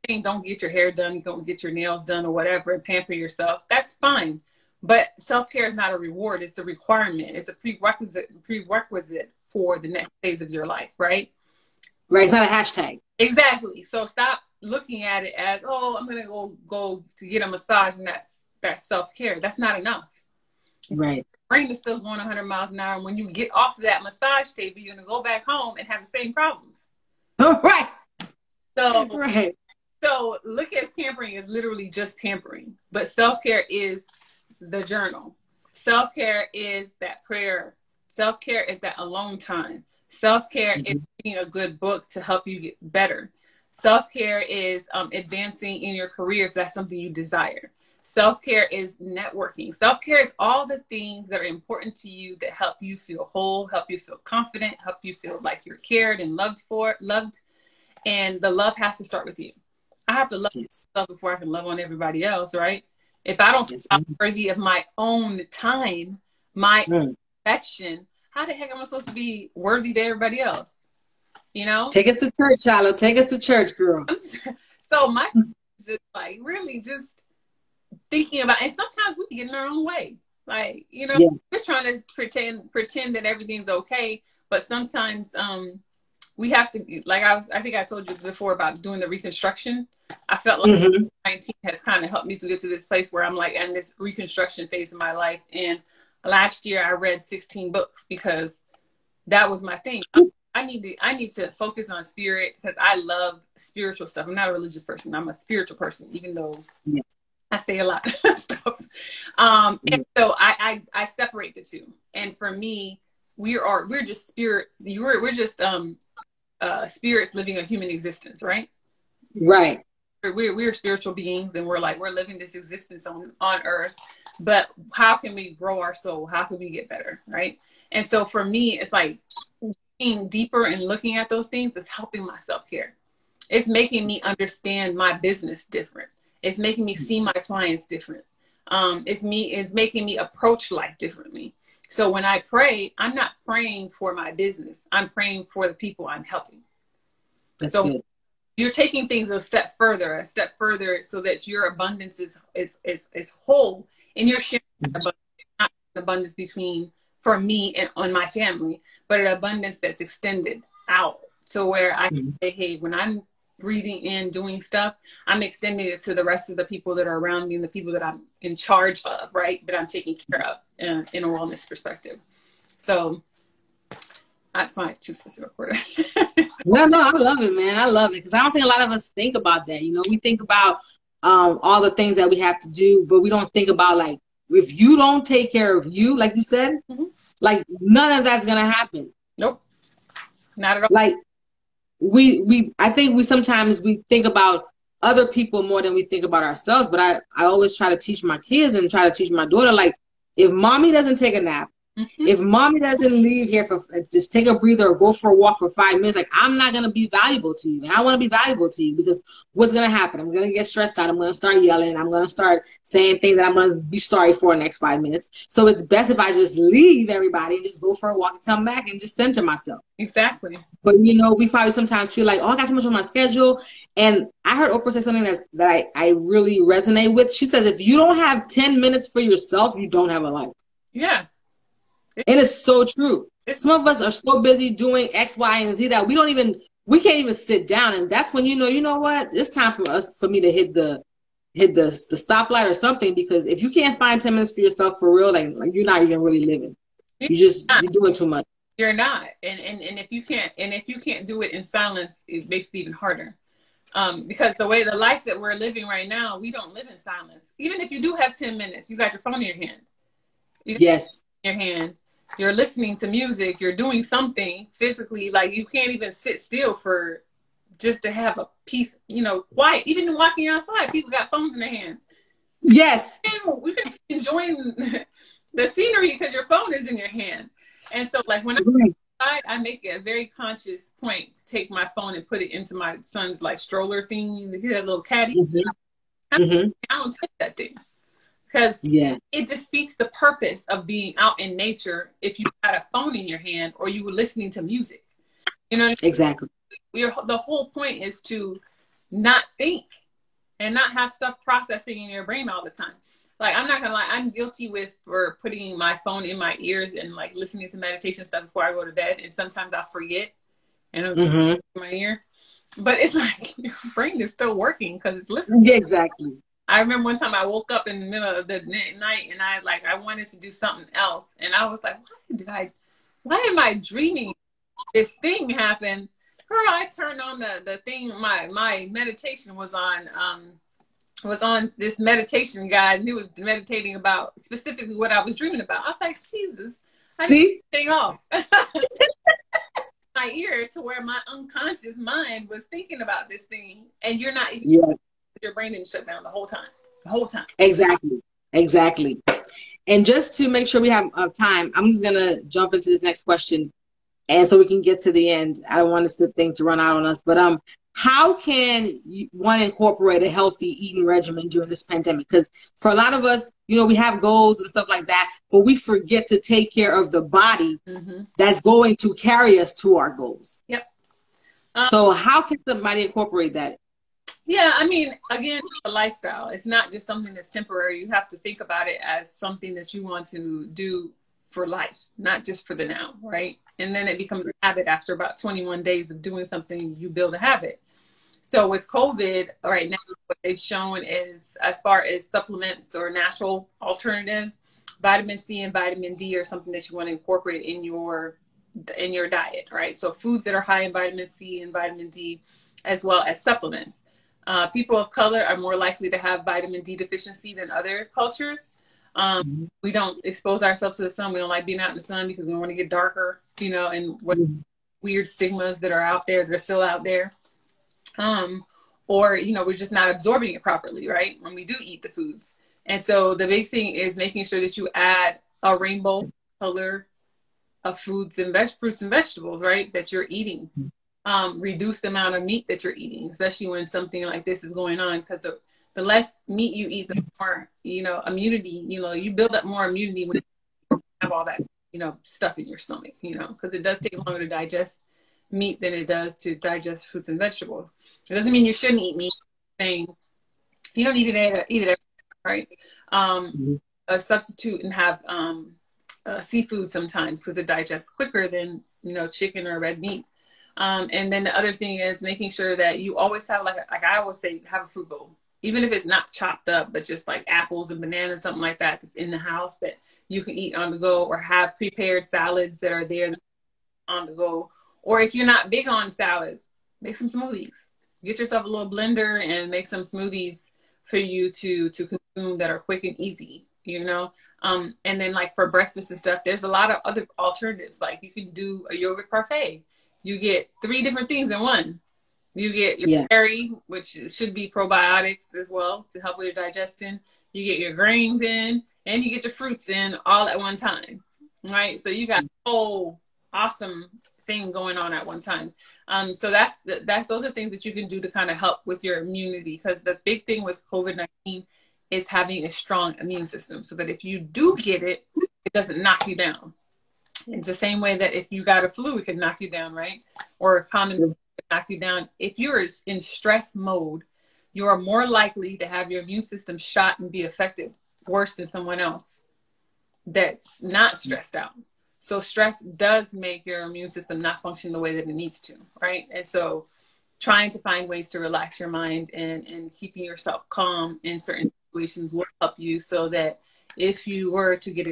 [SPEAKER 2] Saying don't get your hair done, don't get your nails done, or whatever, and pamper yourself. That's fine. But self care is not a reward; it's a requirement. It's a prerequisite prerequisite for the next phase of your life, right?
[SPEAKER 1] Right. It's not a hashtag.
[SPEAKER 2] Exactly. So stop looking at it as, oh, I'm gonna go go to get a massage, and that's that's self care. That's not enough.
[SPEAKER 1] Right.
[SPEAKER 2] Brain is still going 100 miles an hour. And when you get off of that massage table, you're gonna go back home and have the same problems.
[SPEAKER 1] Oh, right.
[SPEAKER 2] So right. So look at pampering as literally just pampering, but self care is the journal. Self care is that prayer. Self care is that alone time. Self care mm-hmm. is reading a good book to help you get better. Self care is um, advancing in your career if that's something you desire. Self care is networking. Self care is all the things that are important to you that help you feel whole, help you feel confident, help you feel like you're cared and loved for, loved. And the love has to start with you. I have to love yes. myself before I can love on everybody else, right? If I don't yes. feel worthy of my own time, my mm. affection, how the heck am I supposed to be worthy to everybody else? You know?
[SPEAKER 1] Take us to church, Shiloh. Take us to church, girl.
[SPEAKER 2] so my just like really just thinking about and sometimes we get in our own way. Like, you know, yeah. we're trying to pretend pretend that everything's okay, but sometimes um we have to like I was I think I told you before about doing the reconstruction. I felt like mm-hmm. 19 has kind of helped me to get to this place where I'm like in this reconstruction phase of my life. And last year I read 16 books because that was my thing. I, I need to I need to focus on spirit because I love spiritual stuff. I'm not a religious person. I'm a spiritual person, even though. I say a lot of stuff. Um, and mm-hmm. so I, I I separate the two. And for me, we are we're just spirit. We're we're just um uh spirits living a human existence, right?
[SPEAKER 1] Right.
[SPEAKER 2] We're we're spiritual beings and we're like we're living this existence on on earth but how can we grow our soul? How can we get better right? And so for me it's like being deeper and looking at those things is helping my self-care it's making me understand my business different. It's making me see my clients different. Um, it's me it's making me approach life differently so when i pray i'm not praying for my business i'm praying for the people i'm helping That's so good you're taking things a step further, a step further, so that your abundance is is is, is whole, and you're sharing abundance, not abundance between for me and on my family, but an abundance that's extended out. So where I can mm-hmm. say, hey, when I'm breathing in, doing stuff, I'm extending it to the rest of the people that are around me and the people that I'm in charge of, right? That I'm taking care of in, in a wellness perspective. So that's my two cents recording.
[SPEAKER 1] no, no, I love it, man. I love it because I don't think a lot of us think about that. You know, we think about um, all the things that we have to do, but we don't think about like if you don't take care of you, like you said, mm-hmm. like none of that's gonna happen.
[SPEAKER 2] Nope, not at all.
[SPEAKER 1] Like we we I think we sometimes we think about other people more than we think about ourselves. But I I always try to teach my kids and try to teach my daughter like if mommy doesn't take a nap, Mm-hmm. If mommy doesn't leave here for just take a breather or go for a walk for five minutes, like I'm not gonna be valuable to you, and I want to be valuable to you because what's gonna happen? I'm gonna get stressed out. I'm gonna start yelling. I'm gonna start saying things that I'm gonna be sorry for the next five minutes. So it's best if I just leave everybody and just go for a walk and come back and just center myself.
[SPEAKER 2] Exactly.
[SPEAKER 1] But you know, we probably sometimes feel like, oh, I got too much on my schedule. And I heard Oprah say something that's, that I, I really resonate with. She says, if you don't have 10 minutes for yourself, you don't have a life.
[SPEAKER 2] Yeah.
[SPEAKER 1] And it's so true. Some of us are so busy doing X, Y, and Z that we don't even we can't even sit down. And that's when you know, you know what? It's time for us for me to hit the hit the the stoplight or something because if you can't find ten minutes for yourself for real, like, like you're not even really living. You just you're doing too much.
[SPEAKER 2] You're not. And and and if you can't and if you can't do it in silence, it makes it even harder. Um, because the way the life that we're living right now, we don't live in silence. Even if you do have 10 minutes, you got your phone in your hand.
[SPEAKER 1] You yes.
[SPEAKER 2] your hand you're listening to music, you're doing something physically, like you can't even sit still for just to have a peace, you know, quiet. Even walking outside, people got phones in their hands.
[SPEAKER 1] Yes.
[SPEAKER 2] And we can enjoying the scenery because your phone is in your hand. And so like when I'm outside, I make it a very conscious point to take my phone and put it into my son's like stroller thing. That little caddy? Mm-hmm. Mm-hmm. I don't touch that thing because yeah. it defeats the purpose of being out in nature if you had a phone in your hand or you were listening to music. You know,
[SPEAKER 1] exactly.
[SPEAKER 2] We're, the whole point is to not think and not have stuff processing in your brain all the time. Like I'm not gonna lie, I'm guilty with for putting my phone in my ears and like listening to meditation stuff before I go to bed, and sometimes I forget and it'll mm-hmm. in my ear. But it's like your brain is still working because it's listening.
[SPEAKER 1] Exactly.
[SPEAKER 2] I remember one time I woke up in the middle of the night and I like I wanted to do something else and I was like, why did I? Why am I dreaming? This thing happened. Girl, I turned on the the thing. My my meditation was on um was on this meditation guide and he was meditating about specifically what I was dreaming about. I was like, Jesus, I need this thing off. my ear to where my unconscious mind was thinking about this thing and you're not even yeah your brain didn't shut down the whole time. The whole time.
[SPEAKER 1] Exactly. Exactly. And just to make sure we have uh, time, I'm just gonna jump into this next question, and so we can get to the end. I don't want this thing to run out on us, but um, how can you, one incorporate a healthy eating regimen during this pandemic? Because for a lot of us, you know, we have goals and stuff like that, but we forget to take care of the body mm-hmm. that's going to carry us to our goals.
[SPEAKER 2] Yep.
[SPEAKER 1] Um, so how can somebody incorporate that?
[SPEAKER 2] Yeah, I mean, again, a lifestyle. It's not just something that's temporary. You have to think about it as something that you want to do for life, not just for the now, right? And then it becomes a habit after about 21 days of doing something, you build a habit. So with COVID right now, what they've shown is as far as supplements or natural alternatives, vitamin C and vitamin D are something that you want to incorporate in your in your diet, right? So foods that are high in vitamin C and vitamin D, as well as supplements. Uh, people of color are more likely to have vitamin D deficiency than other cultures. Um, mm-hmm. We don't expose ourselves to the sun. We don't like being out in the sun because we don't want to get darker, you know, and what mm-hmm. weird stigmas that are out there, they're still out there. Um, or, you know, we're just not absorbing it properly, right? When we do eat the foods. And so the big thing is making sure that you add a rainbow color of foods and veg- fruits and vegetables, right? That you're eating. Um, reduce the amount of meat that you're eating, especially when something like this is going on. Because the the less meat you eat, the more you know immunity. You know, you build up more immunity when you have all that you know stuff in your stomach. You know, because it does take longer to digest meat than it does to digest fruits and vegetables. It doesn't mean you shouldn't eat meat. Saying you don't need to eat it, every day, right? Um, mm-hmm. A substitute and have um, uh, seafood sometimes because it digests quicker than you know chicken or red meat. Um, and then the other thing is making sure that you always have like like I always say have a fruit bowl, even if it's not chopped up, but just like apples and bananas, something like that that's in the house that you can eat on the go, or have prepared salads that are there on the go. Or if you're not big on salads, make some smoothies. Get yourself a little blender and make some smoothies for you to to consume that are quick and easy. You know, um, and then like for breakfast and stuff, there's a lot of other alternatives. Like you can do a yogurt parfait you get three different things in one. You get your yeah. dairy, which should be probiotics as well to help with your digestion. You get your grains in, and you get your fruits in all at one time. right? So you got a whole awesome thing going on at one time. Um, so that's that's those are things that you can do to kind of help with your immunity because the big thing with COVID nineteen is having a strong immune system so that if you do get it, it doesn't knock you down. It's the same way that if you got a flu, it can knock you down, right? Or a common knock you down. If you're in stress mode, you are more likely to have your immune system shot and be affected worse than someone else that's not stressed out. So stress does make your immune system not function the way that it needs to, right? And so trying to find ways to relax your mind and, and keeping yourself calm in certain situations will help you so that if you were to get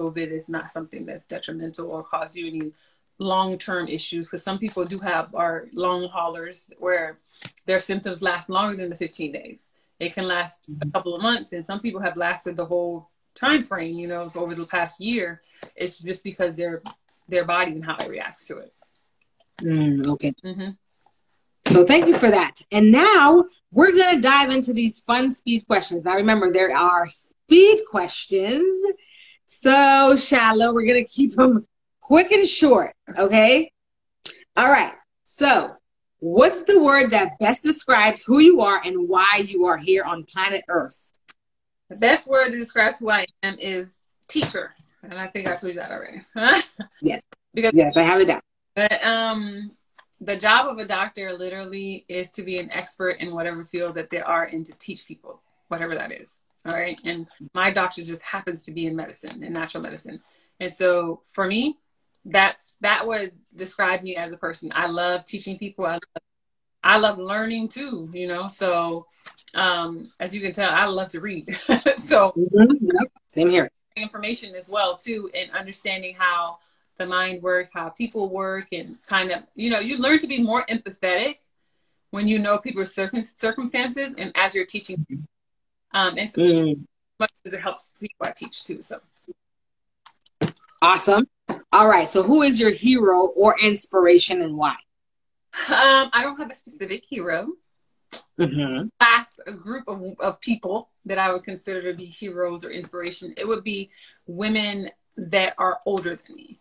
[SPEAKER 2] COVID, is not something that's detrimental or cause you any long-term issues. Because some people do have are long haulers where their symptoms last longer than the 15 days. It can last a mm-hmm. couple of months, and some people have lasted the whole time frame. You know, over the past year it's just because their their body and how it reacts to it.
[SPEAKER 1] Mm, okay. Mm-hmm. So thank you for that. And now we're going to dive into these fun speed questions. Now remember, there are speed questions. So Shiloh, we're going to keep them quick and short. Okay. All right. So what's the word that best describes who you are and why you are here on planet Earth?
[SPEAKER 2] The best word that describes who I am is teacher and I think I told you that already.
[SPEAKER 1] yes. Because yes, I have it down.
[SPEAKER 2] But um, the job of a doctor literally is to be an expert in whatever field that they are and to teach people whatever that is. All right. And my doctor just happens to be in medicine, in natural medicine. And so for me, that's that would describe me as a person. I love teaching people. I love, I love learning too, you know. So um as you can tell, I love to read. so
[SPEAKER 1] mm-hmm. same here
[SPEAKER 2] information as well too and understanding how the mind works how people work and kind of you know you learn to be more empathetic when you know people's circumstances and as you're teaching um and so mm. much as it helps people i teach too so
[SPEAKER 1] awesome all right so who is your hero or inspiration and why
[SPEAKER 2] um i don't have a specific hero mm-hmm. class, a group of, of people that I would consider to be heroes or inspiration, it would be women that are older than me.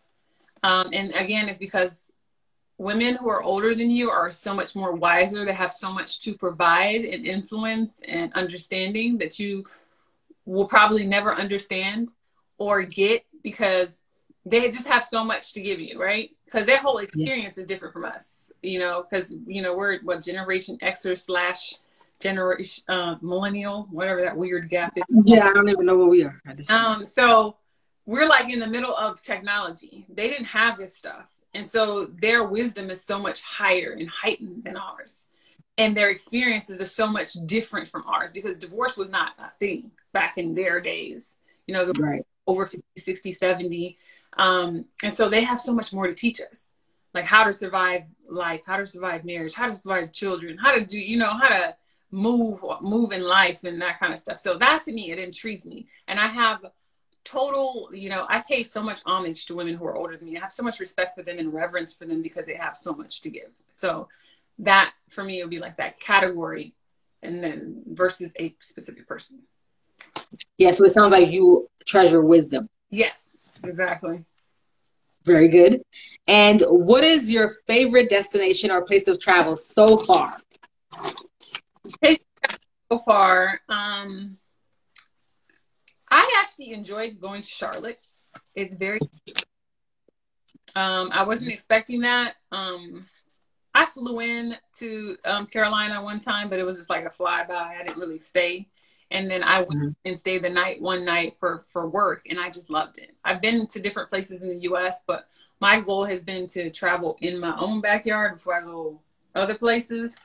[SPEAKER 2] Um, and again, it's because women who are older than you are so much more wiser. They have so much to provide and influence and understanding that you will probably never understand or get because they just have so much to give you, right? Because their whole experience yeah. is different from us you know, because you know we're what Generation Xer slash generation uh, millennial, whatever that weird gap is.
[SPEAKER 1] Yeah, I don't even know what we are.
[SPEAKER 2] Um, so we're like in the middle of technology. They didn't have this stuff, and so their wisdom is so much higher and heightened than ours, and their experiences are so much different from ours because divorce was not a thing back in their days. You know, right. over 50, 60, 70. Um, and so they have so much more to teach us like how to survive life, how to survive marriage, how to survive children, how to do, you know, how to move, move in life and that kind of stuff. So that to me, it intrigues me. And I have total, you know, I pay so much homage to women who are older than me. I have so much respect for them and reverence for them because they have so much to give. So that for me would be like that category and then versus a specific person.
[SPEAKER 1] Yeah, so it sounds like you treasure wisdom.
[SPEAKER 2] Yes, exactly.
[SPEAKER 1] Very good. And what is your favorite destination or place of travel so far?
[SPEAKER 2] So far, um, I actually enjoyed going to Charlotte. It's very. Um, I wasn't expecting that. Um, I flew in to um, Carolina one time, but it was just like a flyby. I didn't really stay and then I went mm-hmm. and stayed the night one night for for work, and I just loved it. I've been to different places in the U.S., but my goal has been to travel in my own backyard before I go other places.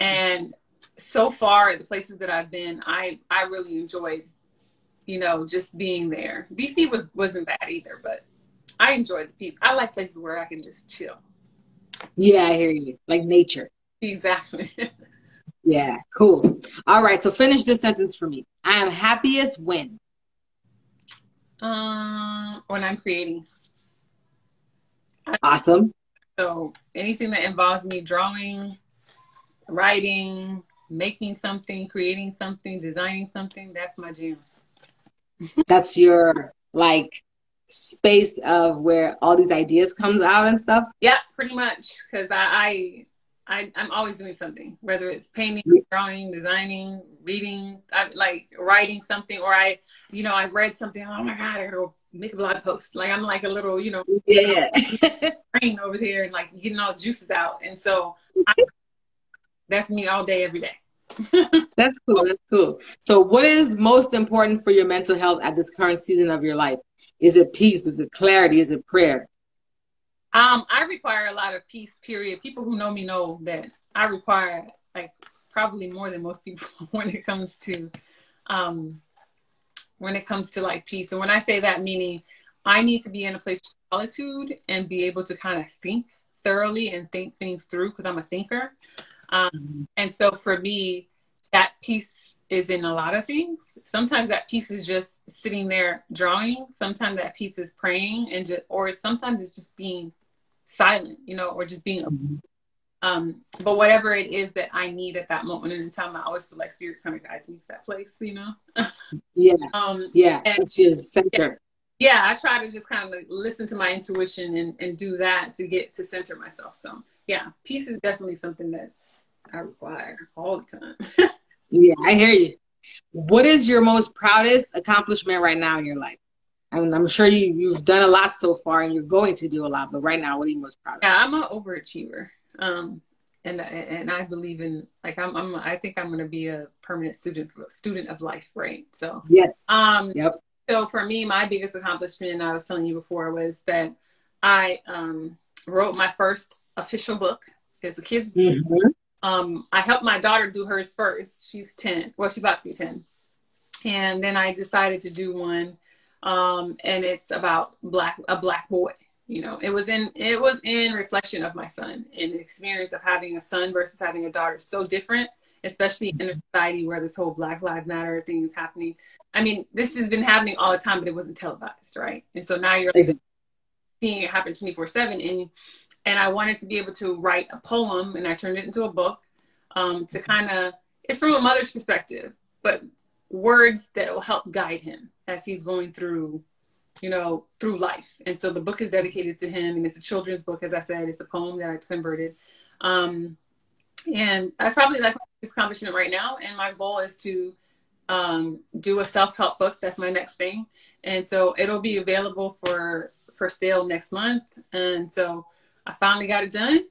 [SPEAKER 2] And so far, the places that I've been, I I really enjoyed, you know, just being there. DC was wasn't bad either, but I enjoyed the peace. I like places where I can just chill.
[SPEAKER 1] Yeah, I hear you. Like nature.
[SPEAKER 2] Exactly.
[SPEAKER 1] Yeah, cool. All right, so finish this sentence for me. I am happiest when.
[SPEAKER 2] Um, when I'm creating.
[SPEAKER 1] Awesome.
[SPEAKER 2] So anything that involves me drawing, writing, making something, creating something, designing something, that's my jam.
[SPEAKER 1] That's your like space of where all these ideas comes out and stuff?
[SPEAKER 2] Yeah, pretty much. Because I, I, I, am always doing something, whether it's painting, mm-hmm. drawing, designing, reading, I, like writing something, or I, you know, I've read something. Oh my god, I gotta make a blog post. Like I'm like a little, you know,
[SPEAKER 1] yeah,
[SPEAKER 2] brain over here and like getting all the juices out. And so I, that's me all day, every day.
[SPEAKER 1] That's cool. That's cool. So, what is most important for your mental health at this current season of your life? Is it peace? Is it clarity? Is it prayer?
[SPEAKER 2] Um, I require a lot of peace. Period. People who know me know that I require like probably more than most people when it comes to um when it comes to like peace. And when I say that, meaning I need to be in a place of solitude and be able to kind of think thoroughly and think things through because I'm a thinker. Um, and so for me, that peace is in a lot of things. Sometimes that peace is just sitting there drawing. Sometimes that peace is praying, and just, or sometimes it's just being silent, you know, or just being mm-hmm. Um, but whatever it is that I need at that moment in time, I always feel like spirit kind of guides me to that place, you know?
[SPEAKER 1] yeah. Um, yeah. And, it's your center.
[SPEAKER 2] Yeah, I try to just kind of listen to my intuition and, and do that to get to center myself. So yeah, peace is definitely something that I require all the time.
[SPEAKER 1] yeah, I hear you. What is your most proudest accomplishment right now in your life? I mean, I'm sure you, you've done a lot so far and you're going to do a lot, but right now, what are you most proud of?
[SPEAKER 2] Yeah, I'm an overachiever. Um, and and I believe in like I'm, I'm I think I'm going to be a permanent student student of life, right? So
[SPEAKER 1] yes,
[SPEAKER 2] um, yep. So for me, my biggest accomplishment, I was telling you before, was that I um, wrote my first official book as a kid's. Mm-hmm. Um, I helped my daughter do hers first. She's ten. Well, she's about to be ten, and then I decided to do one, um, and it's about black a black boy you know. It was in it was in reflection of my son and the experience of having a son versus having a daughter. So different especially in a society where this whole black lives matter thing is happening. I mean this has been happening all the time but it wasn't televised right? And so now you're like, seeing it happen 24 7 and and i wanted to be able to write a poem and i turned it into a book um, to kind of it's from a mother's perspective but words that will help guide him as he's going through you know, through life. And so the book is dedicated to him, and it's a children's book, as I said. It's a poem that I converted. Um, and I probably like this accomplishment right now. And my goal is to um, do a self help book. That's my next thing. And so it'll be available for for sale next month. And so I finally got it done.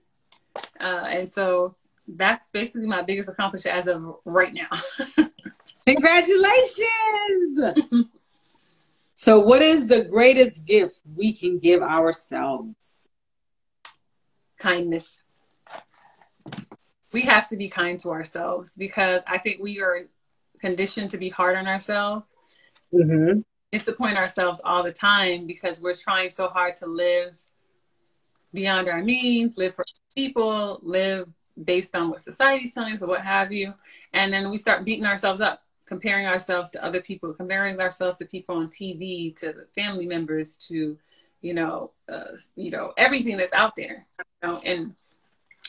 [SPEAKER 2] Uh, and so that's basically my biggest accomplishment as of right now.
[SPEAKER 1] Congratulations! So, what is the greatest gift we can give ourselves?
[SPEAKER 2] Kindness. We have to be kind to ourselves because I think we are conditioned to be hard on ourselves. Mm-hmm. Disappoint ourselves all the time because we're trying so hard to live beyond our means, live for people, live based on what society's telling us or what have you. And then we start beating ourselves up comparing ourselves to other people, comparing ourselves to people on TV, to family members, to you know, uh, you know everything that's out there. You know? And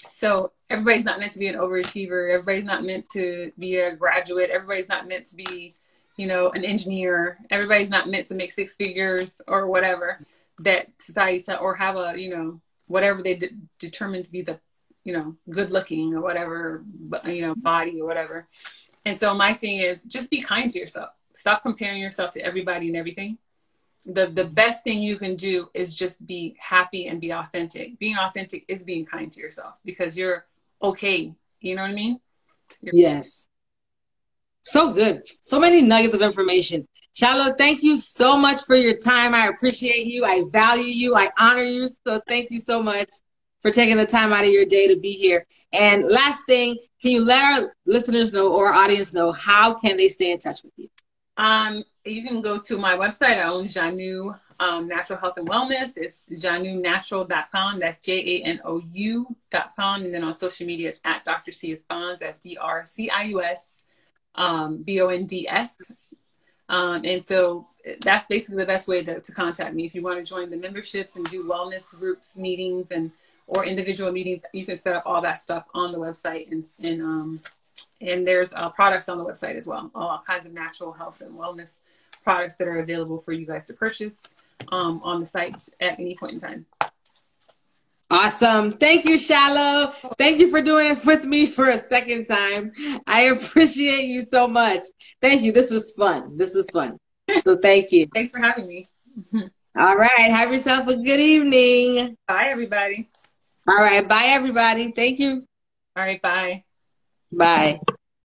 [SPEAKER 2] so everybody's not meant to be an overachiever. Everybody's not meant to be a graduate. Everybody's not meant to be, you know, an engineer. Everybody's not meant to make six figures or whatever that society or have a you know whatever they de- determine to be the you know good looking or whatever you know body or whatever and so my thing is just be kind to yourself. Stop comparing yourself to everybody and everything. The the best thing you can do is just be happy and be authentic. Being authentic is being kind to yourself because you're okay. You know what I mean?
[SPEAKER 1] You're yes. So good. So many nuggets of information. Shiloh, thank you so much for your time. I appreciate you. I value you. I honor you. So thank you so much for taking the time out of your day to be here. And last thing, can you let our listeners know or our audience know how can they stay in touch with you?
[SPEAKER 2] Um, you can go to my website. I own Janou um, Natural Health and Wellness. It's janounatural.com. That's J A N O U.com. And then on social media, it's at Dr. Cius Bonds, at D R C I U S um, B O N D S. Um, and so that's basically the best way to, to contact me. If you want to join the memberships and do wellness groups, meetings, and or individual meetings, you can set up all that stuff on the website and, and, um, and there's uh, products on the website as well, all kinds of natural health and wellness products that are available for you guys to purchase um, on the site at any point in time.
[SPEAKER 1] Awesome. Thank you, Shiloh. Thank you for doing it with me for a second time. I appreciate you so much. Thank you. This was fun. This was fun. So thank you.
[SPEAKER 2] Thanks for having me.
[SPEAKER 1] All right. Have yourself a good evening.
[SPEAKER 2] Bye, everybody.
[SPEAKER 1] All right. Bye, everybody. Thank you.
[SPEAKER 2] All right. Bye.
[SPEAKER 1] Bye.